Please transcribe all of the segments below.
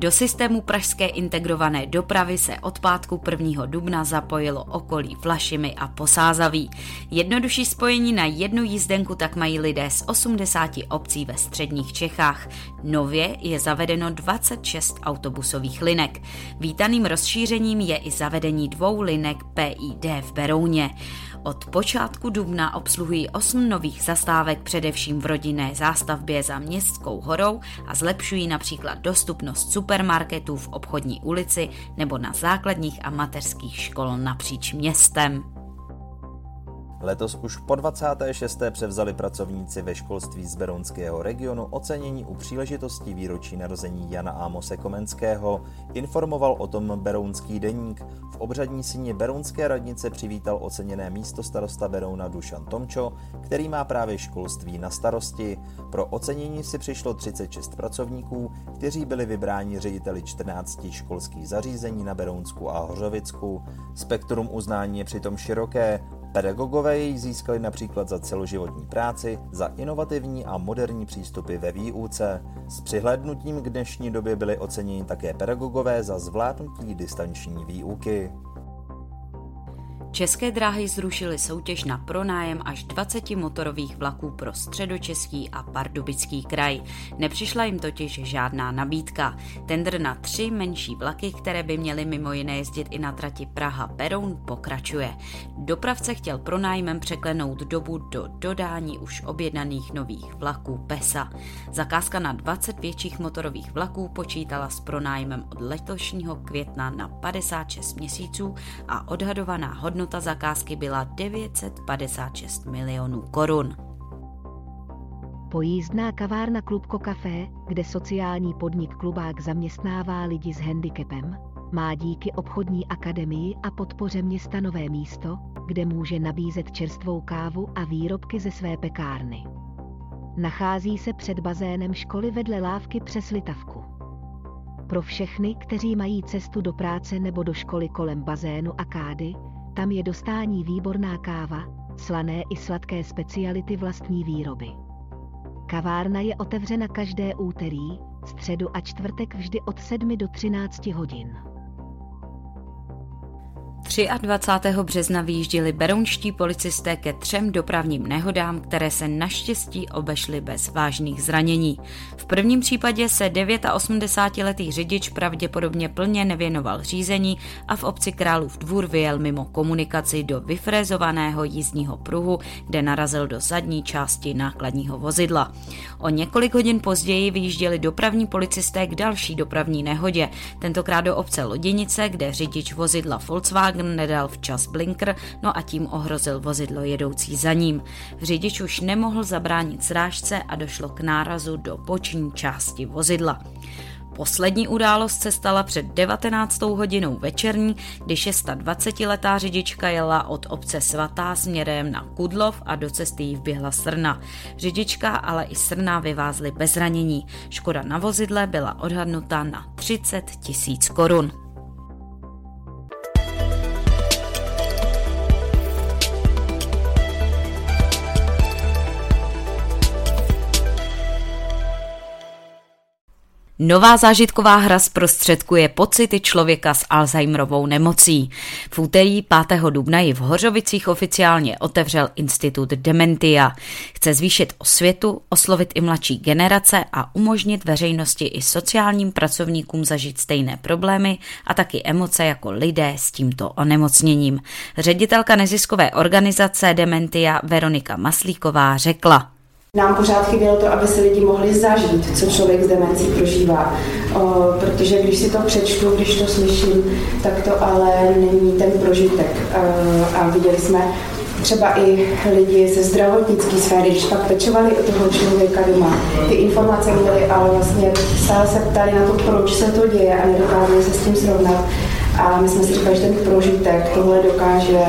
Do systému pražské integrované dopravy se od pátku 1. dubna zapojilo okolí Vlašimi a Posázaví. Jednodušší spojení na jednu jízdenku tak mají lidé z 80 obcí ve středních Čechách. Nově je zavedeno 26 autobusových linek. Vítaným rozšířením je i zavedení dvou linek PID v Berouně. Od počátku dubna obsluhují 8 nových zastávek především v rodinné zástavbě za Městskou horou a zlepšují například dostupnost supermarketů v obchodní ulici nebo na základních a mateřských škol napříč městem. Letos už po 26. převzali pracovníci ve školství z Berounského regionu ocenění u příležitosti výročí narození Jana Ámose Komenského, informoval o tom Berounský deník. V obřadní síni Berounské radnice přivítal oceněné místo starosta Berouna Dušan Tomčo, který má právě školství na starosti. Pro ocenění si přišlo 36 pracovníků, kteří byli vybráni řediteli 14 školských zařízení na Berounsku a Hořovicku. Spektrum uznání je přitom široké, Pedagogové jej získali například za celoživotní práci, za inovativní a moderní přístupy ve výuce. S přihlédnutím k dnešní době byli oceněni také pedagogové za zvládnutí distanční výuky. České dráhy zrušily soutěž na pronájem až 20 motorových vlaků pro středočeský a pardubický kraj. Nepřišla jim totiž žádná nabídka. Tender na tři menší vlaky, které by měly mimo jiné jezdit i na trati Praha-Beroun, pokračuje. Dopravce chtěl pronájmem překlenout dobu do dodání už objednaných nových vlaků PESA. Zakázka na 20 větších motorových vlaků počítala s pronájmem od letošního května na 56 měsíců a odhadovaná hodnota hodnota zakázky byla 956 milionů korun. Pojízdná kavárna Klubko Café, kde sociální podnik Klubák zaměstnává lidi s handicapem, má díky obchodní akademii a podpoře města nové místo, kde může nabízet čerstvou kávu a výrobky ze své pekárny. Nachází se před bazénem školy vedle lávky přes Litavku. Pro všechny, kteří mají cestu do práce nebo do školy kolem bazénu a kády, tam je dostání výborná káva, slané i sladké speciality vlastní výroby. Kavárna je otevřena každé úterý, středu a čtvrtek vždy od 7 do 13 hodin. 23. března vyjížděli berounští policisté ke třem dopravním nehodám, které se naštěstí obešly bez vážných zranění. V prvním případě se 89-letý řidič pravděpodobně plně nevěnoval řízení a v obci Králův dvůr vyjel mimo komunikaci do vyfrézovaného jízdního pruhu, kde narazil do zadní části nákladního vozidla. O několik hodin později vyjížděli dopravní policisté k další dopravní nehodě, tentokrát do obce Loděnice, kde řidič vozidla Volkswagen Volkswagen nedal včas blinker, no a tím ohrozil vozidlo jedoucí za ním. Řidič už nemohl zabránit srážce a došlo k nárazu do boční části vozidla. Poslední událost se stala před 19. hodinou večerní, kdy 26-letá řidička jela od obce Svatá směrem na Kudlov a do cesty jí vběhla srna. Řidička, ale i srna vyvázly bez ranění. Škoda na vozidle byla odhadnuta na 30 tisíc korun. Nová zážitková hra zprostředkuje pocity člověka s Alzheimerovou nemocí. V úterý 5. dubna ji v Hořovicích oficiálně otevřel Institut Dementia. Chce zvýšit osvětu, oslovit i mladší generace a umožnit veřejnosti i sociálním pracovníkům zažít stejné problémy a taky emoce jako lidé s tímto onemocněním. Ředitelka neziskové organizace Dementia Veronika Maslíková řekla. Nám pořád chybělo to, aby si lidi mohli zažít, co člověk s demencí prožívá. O, protože když si to přečtu, když to slyším, tak to ale není ten prožitek. O, a viděli jsme třeba i lidi ze zdravotnické sféry, když pak pečovali o toho člověka doma, ty informace měli, ale vlastně stále se ptali na to, proč se to děje a nedokázali se s tím srovnat. A my jsme si říkali, že ten prožitek tohle dokáže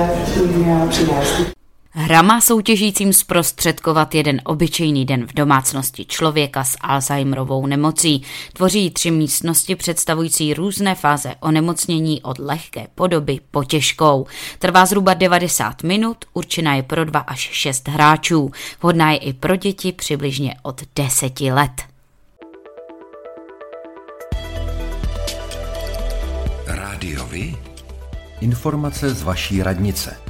přinést. Hra má soutěžícím zprostředkovat jeden obyčejný den v domácnosti člověka s Alzheimerovou nemocí. Tvoří tři místnosti představující různé fáze onemocnění od lehké podoby po těžkou. Trvá zhruba 90 minut, určená je pro dva až šest hráčů. Vhodná je i pro děti přibližně od 10 let. Rádiovi? Informace z vaší radnice.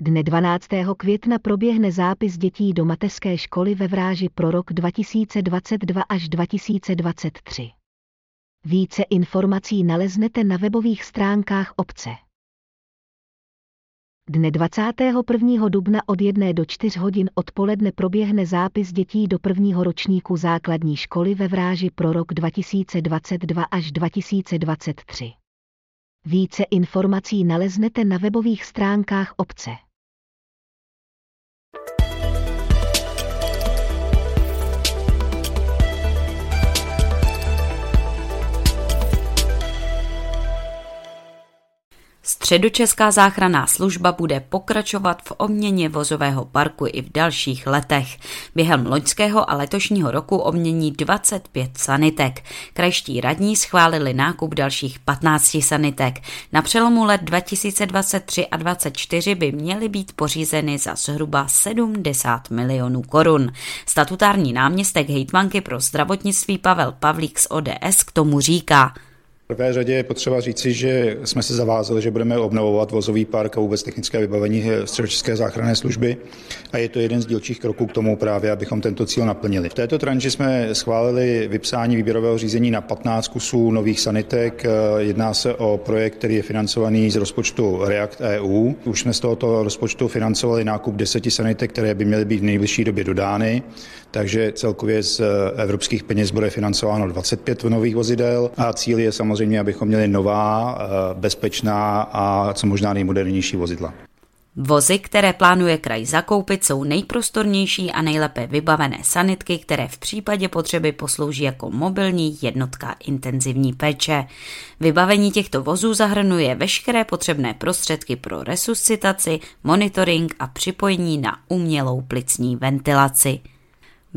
Dne 12. května proběhne zápis dětí do mateřské školy ve Vráži pro rok 2022 až 2023. Více informací naleznete na webových stránkách obce. Dne 21. dubna od 1 do 4 hodin odpoledne proběhne zápis dětí do prvního ročníku základní školy ve Vráži pro rok 2022 až 2023. Více informací naleznete na webových stránkách obce. Středočeská záchranná služba bude pokračovat v obměně vozového parku i v dalších letech. Během loňského a letošního roku obmění 25 sanitek. Krajští radní schválili nákup dalších 15 sanitek. Na přelomu let 2023 a 2024 by měly být pořízeny za zhruba 70 milionů korun. Statutární náměstek hejtmanky pro zdravotnictví Pavel Pavlík z ODS k tomu říká – prvé řadě je potřeba říci, že jsme se zavázali, že budeme obnovovat vozový park a vůbec technické vybavení středočeské záchranné služby a je to jeden z dílčích kroků k tomu právě, abychom tento cíl naplnili. V této tranži jsme schválili vypsání výběrového řízení na 15 kusů nových sanitek. Jedná se o projekt, který je financovaný z rozpočtu React EU. Už jsme z tohoto rozpočtu financovali nákup 10 sanitek, které by měly být v nejbližší době dodány, takže celkově z evropských peněz bude financováno 25 nových vozidel a cíl je samozřejmě samozřejmě, abychom měli nová, eh, bezpečná a co možná nejmodernější vozidla. Vozy, které plánuje kraj zakoupit, jsou nejprostornější a nejlépe vybavené sanitky, které v případě potřeby poslouží jako mobilní jednotka intenzivní péče. Vybavení těchto vozů zahrnuje veškeré potřebné prostředky pro resuscitaci, monitoring a připojení na umělou plicní ventilaci.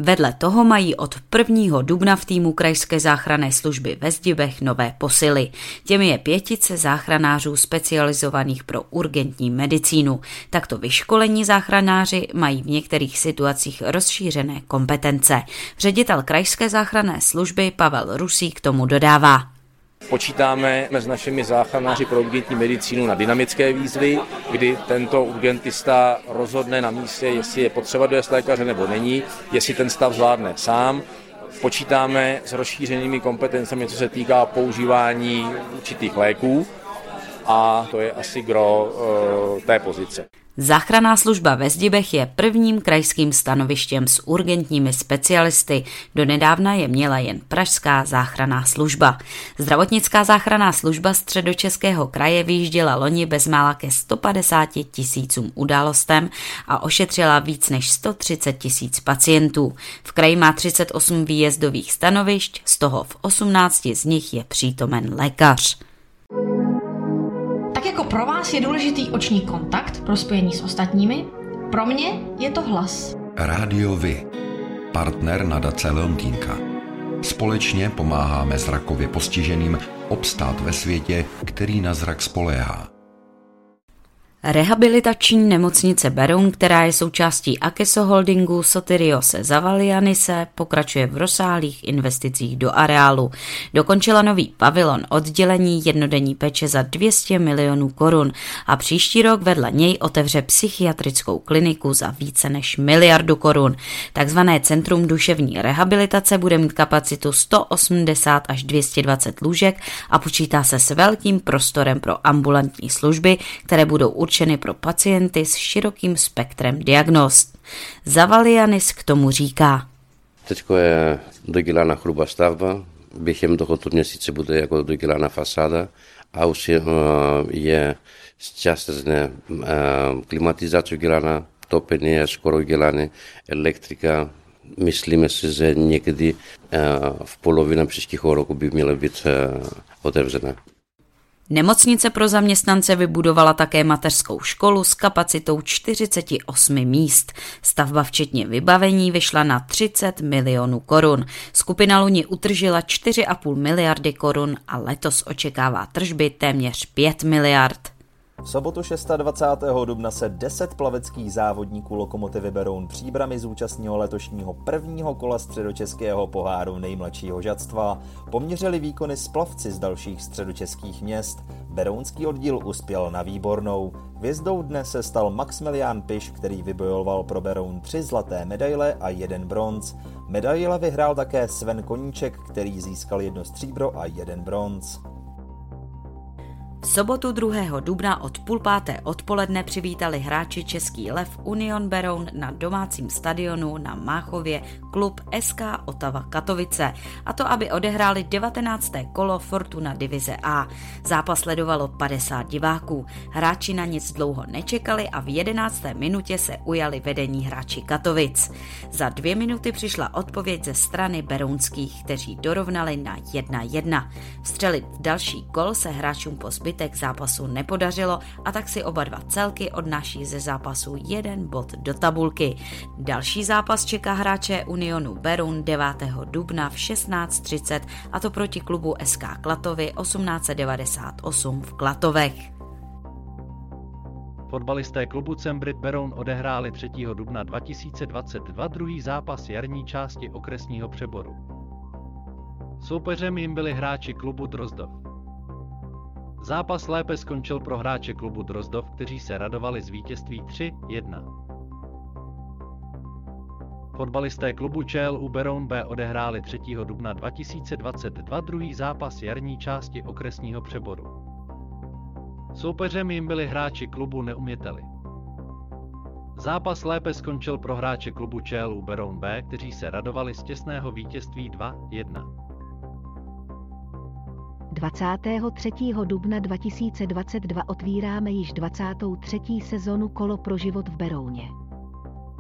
Vedle toho mají od 1. dubna v týmu krajské záchranné služby ve Zdibech nové posily. Těmi je pětice záchranářů specializovaných pro urgentní medicínu. Takto vyškolení záchranáři mají v některých situacích rozšířené kompetence. Ředitel krajské záchranné služby Pavel Rusí k tomu dodává. Počítáme s našimi záchranáři pro urgentní medicínu na dynamické výzvy, kdy tento urgentista rozhodne na místě, jestli je potřeba dojezd lékaře nebo není, jestli ten stav zvládne sám. Počítáme s rozšířenými kompetencemi, co se týká používání určitých léků a to je asi gro uh, té pozice. Záchranná služba ve Zdibech je prvním krajským stanovištěm s urgentními specialisty. Donedávna je měla jen Pražská záchranná služba. Zdravotnická záchranná služba středočeského kraje vyjížděla loni bezmála ke 150 tisícům událostem a ošetřila víc než 130 tisíc pacientů. V kraji má 38 výjezdových stanovišť, z toho v 18 z nich je přítomen lékař. Tak jako pro vás je důležitý oční kontakt pro spojení s ostatními, pro mě je to hlas. Rádio Vy, partner nadace Leontýnka. Společně pomáháme zrakově postiženým obstát ve světě, který na zrak spoléhá. Rehabilitační nemocnice Beroun, která je součástí Akeso Holdingu Sotiriose Zavalianise, pokračuje v rozsáhlých investicích do areálu. Dokončila nový pavilon oddělení jednodenní péče za 200 milionů korun a příští rok vedle něj otevře psychiatrickou kliniku za více než miliardu korun. Takzvané Centrum duševní rehabilitace bude mít kapacitu 180 až 220 lůžek a počítá se s velkým prostorem pro ambulantní služby, které budou určeny pro pacienty s širokým spektrem diagnóz. Zavalianis k tomu říká. Teď je dodělána hrubá stavba, během tohoto měsíce bude jako dodělána fasáda a už je, je částečně klimatizace udělána, topení je skoro udělané, elektrika, myslíme si, že někdy v polovině příštího roku by měla být otevřena. Nemocnice pro zaměstnance vybudovala také mateřskou školu s kapacitou 48 míst. Stavba včetně vybavení vyšla na 30 milionů korun. Skupina Luni utržila 4,5 miliardy korun a letos očekává tržby téměř 5 miliard. V sobotu 26. dubna se 10 plaveckých závodníků Lokomotivy Beroun Příbramy zúčastnilo letošního prvního kola středočeského poháru nejmladšího žadstva. Poměřili výkony s plavci z dalších středočeských měst. Berounský oddíl uspěl na výbornou. Hvězdou dne se stal Maximilián Piš, který vybojoval pro Beroun tři zlaté medaile a jeden bronz. Medaile vyhrál také Sven Koníček, který získal jedno stříbro a jeden bronz. V sobotu 2. dubna od půl páté odpoledne přivítali hráči Český lev Union Beroun na domácím stadionu na Máchově klub SK Otava Katovice, a to aby odehráli 19. kolo Fortuna divize A. Zápas sledovalo 50 diváků. Hráči na nic dlouho nečekali a v 11. minutě se ujali vedení hráči Katovic. Za dvě minuty přišla odpověď ze strany berounských, kteří dorovnali na 1-1. Vstřelit další gol se hráčům po zbytek zápasu nepodařilo a tak si oba dva celky odnáší ze zápasu jeden bod do tabulky. Další zápas čeká hráče Unionu Berun 9. dubna v 16.30 a to proti klubu SK Klatovy 1898 v Klatovech. Fotbalisté klubu Cembrit Beroun odehráli 3. dubna 2022 druhý zápas jarní části okresního přeboru. Soupeřem jim byli hráči klubu Drozdov. Zápas lépe skončil pro hráče klubu Drozdov, kteří se radovali z vítězství 3-1. Fotbalisté klubu ČLU Beroun B odehráli 3. dubna 2022 druhý zápas jarní části okresního přeboru. Soupeřem jim byli hráči klubu Neuměteli. Zápas lépe skončil pro hráče klubu ČLU Beroun B, kteří se radovali z těsného vítězství 2-1. 23. dubna 2022 otvíráme již 23. sezonu Kolo pro život v Berouně.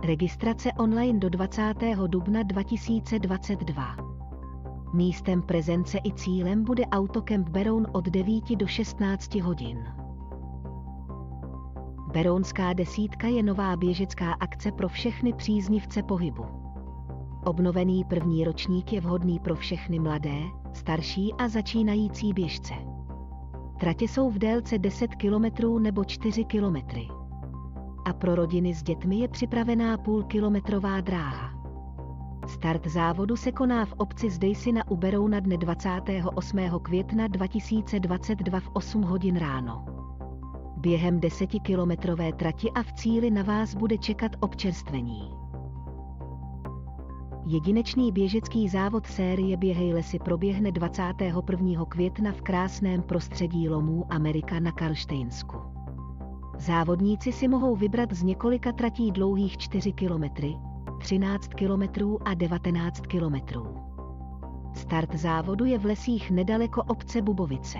Registrace online do 20. dubna 2022. Místem prezence i cílem bude Autokemp Beroun od 9 do 16 hodin. Berounská desítka je nová běžecká akce pro všechny příznivce pohybu. Obnovený první ročník je vhodný pro všechny mladé, starší a začínající běžce. Tratě jsou v délce 10 km nebo 4 km. A pro rodiny s dětmi je připravená půlkilometrová dráha. Start závodu se koná v obci Zdejsi na Uberou na dne 28. května 2022 v 8 hodin ráno. Během desetikilometrové trati a v cíli na vás bude čekat občerstvení. Jedinečný běžecký závod série Běhej lesy proběhne 21. května v krásném prostředí lomů Amerika na Karlštejnsku. Závodníci si mohou vybrat z několika tratí dlouhých 4 km, 13 km a 19 km. Start závodu je v lesích nedaleko obce Bubovice.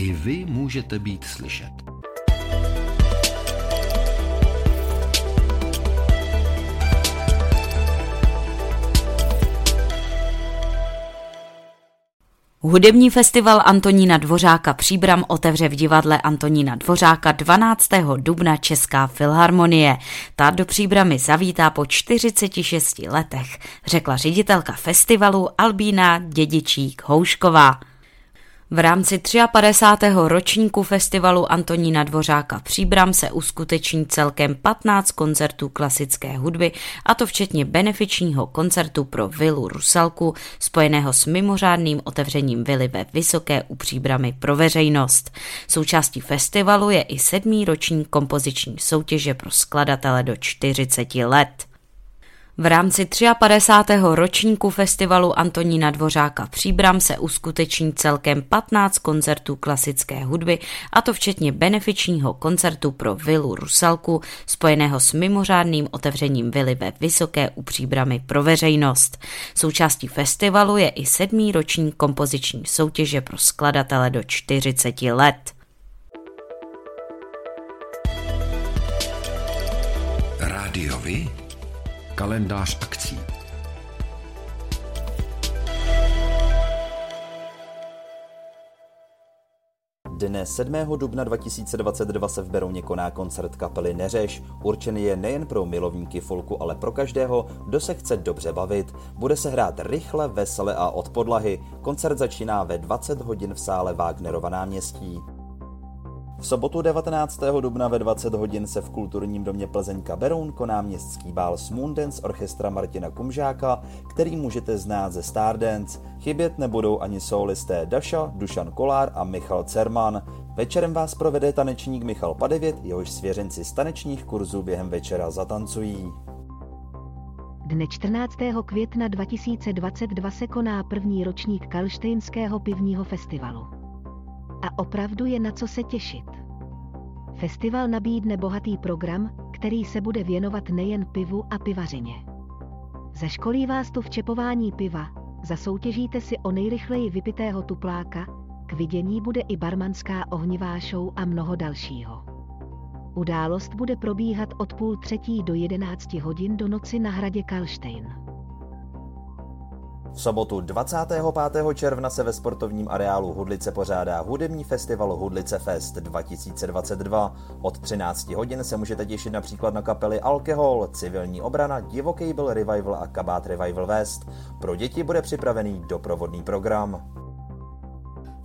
I vy můžete být slyšet. Hudební festival Antonína Dvořáka Příbram otevře v divadle Antonína Dvořáka 12. dubna Česká filharmonie. Ta do Příbramy zavítá po 46 letech, řekla ředitelka festivalu Albína Dědičík-Houšková. V rámci 53. ročníku festivalu Antonína Dvořáka Příbram se uskuteční celkem 15 koncertů klasické hudby, a to včetně benefičního koncertu pro vilu Rusalku, spojeného s mimořádným otevřením vily ve Vysoké u Příbramy pro veřejnost. Součástí festivalu je i sedmý roční kompoziční soutěže pro skladatele do 40 let. V rámci 53. ročníku festivalu Antonína Dvořáka Příbram se uskuteční celkem 15 koncertů klasické hudby, a to včetně benefičního koncertu pro vilu Rusalku, spojeného s mimořádným otevřením vily ve Vysoké u Příbramy pro veřejnost. Součástí festivalu je i sedmý roční kompoziční soutěže pro skladatele do 40 let. Rádiovi kalendář akcí. Dne 7. dubna 2022 se v Berouně koná koncert kapely Neřeš. Určený je nejen pro milovníky folku, ale pro každého, kdo se chce dobře bavit. Bude se hrát rychle, vesele a od podlahy. Koncert začíná ve 20 hodin v sále Wagnerova náměstí. V sobotu 19. dubna ve 20 hodin se v kulturním domě Plzeňka Beroun koná městský bál Smundens orchestra Martina Kumžáka, který můžete znát ze Stardance. Chybět nebudou ani solisté Daša, Dušan Kolár a Michal Cerman. Večerem vás provede tanečník Michal Padevět, jehož svěřenci z tanečních kurzů během večera zatancují. Dne 14. května 2022 se koná první ročník Kalštejnského pivního festivalu a opravdu je na co se těšit. Festival nabídne bohatý program, který se bude věnovat nejen pivu a pivařině. Zaškolí vás tu v čepování piva, zasoutěžíte si o nejrychleji vypitého tupláka, k vidění bude i barmanská ohnivá show a mnoho dalšího. Událost bude probíhat od půl třetí do 11 hodin do noci na hradě Kalštejn. V sobotu 25. června se ve sportovním areálu Hudlice pořádá hudební festival Hudlice Fest 2022. Od 13 hodin se můžete těšit například na kapely Alkohol, Civilní obrana, Divoký Revival a Kabát Revival West. Pro děti bude připravený doprovodný program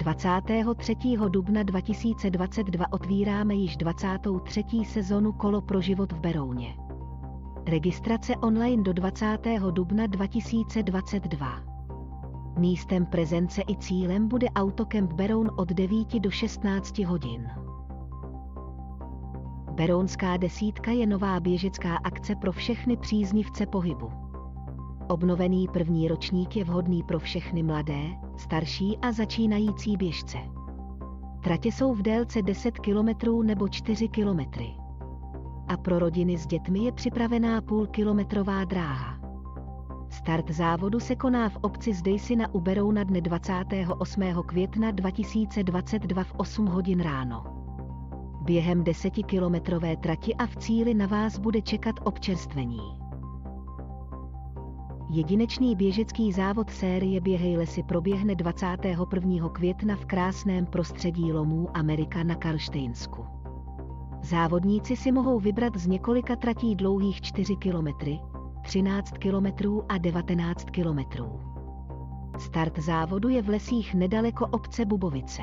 23. dubna 2022 otvíráme již 23. sezonu Kolo pro život v Berouně. Registrace online do 20. dubna 2022. Místem prezence i cílem bude Autokemp Beroun od 9 do 16 hodin. Berounská desítka je nová běžecká akce pro všechny příznivce pohybu. Obnovený první ročník je vhodný pro všechny mladé, starší a začínající běžce. Tratě jsou v délce 10 km nebo 4 km. A pro rodiny s dětmi je připravená půlkilometrová dráha. Start závodu se koná v obci Zdejsi na Uberou na dne 28. května 2022 v 8 hodin ráno. Během desetikilometrové trati a v cíli na vás bude čekat občerstvení. Jedinečný běžecký závod série Běhej lesy proběhne 21. května v krásném prostředí lomů Amerika na Karlštejnsku. Závodníci si mohou vybrat z několika tratí dlouhých 4 km, 13 km a 19 km. Start závodu je v lesích nedaleko obce Bubovice.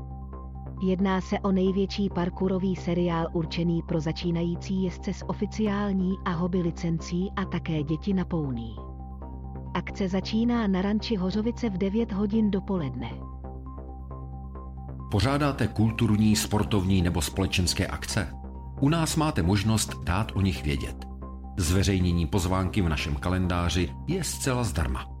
Jedná se o největší parkourový seriál určený pro začínající jezdce s oficiální a hobby licencí a také děti na pouní. Akce začíná na ranči Hořovice v 9 hodin dopoledne. Pořádáte kulturní, sportovní nebo společenské akce? U nás máte možnost dát o nich vědět. Zveřejnění pozvánky v našem kalendáři je zcela zdarma.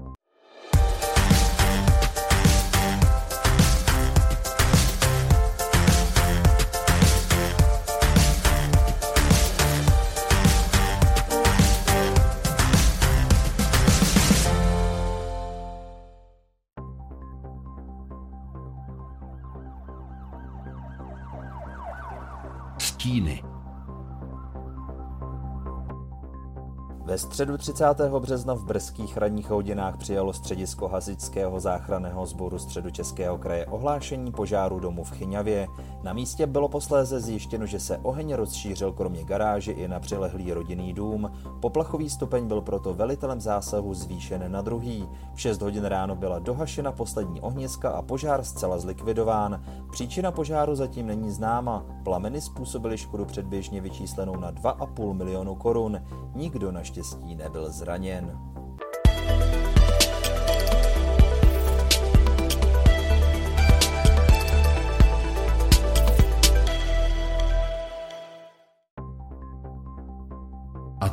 Stíny. Ve středu 30. března v brzkých ranních hodinách přijalo středisko Hasičského záchranného sboru středočeského kraje ohlášení požáru domu v Chyňavě. Na místě bylo posléze zjištěno, že se oheň rozšířil kromě garáži i na přilehlý rodinný dům. Poplachový stupeň byl proto velitelem zásahu zvýšen na druhý. V 6 hodin ráno byla dohašena poslední ohniska a požár zcela zlikvidován. Příčina požáru zatím není známa. Plameny způsobily škodu předběžně vyčíslenou na 2,5 milionu korun. Nikdo naštěstí nebyl zraněn.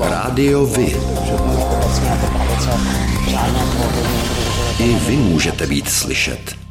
Rádio Vy. I vy můžete být slyšet.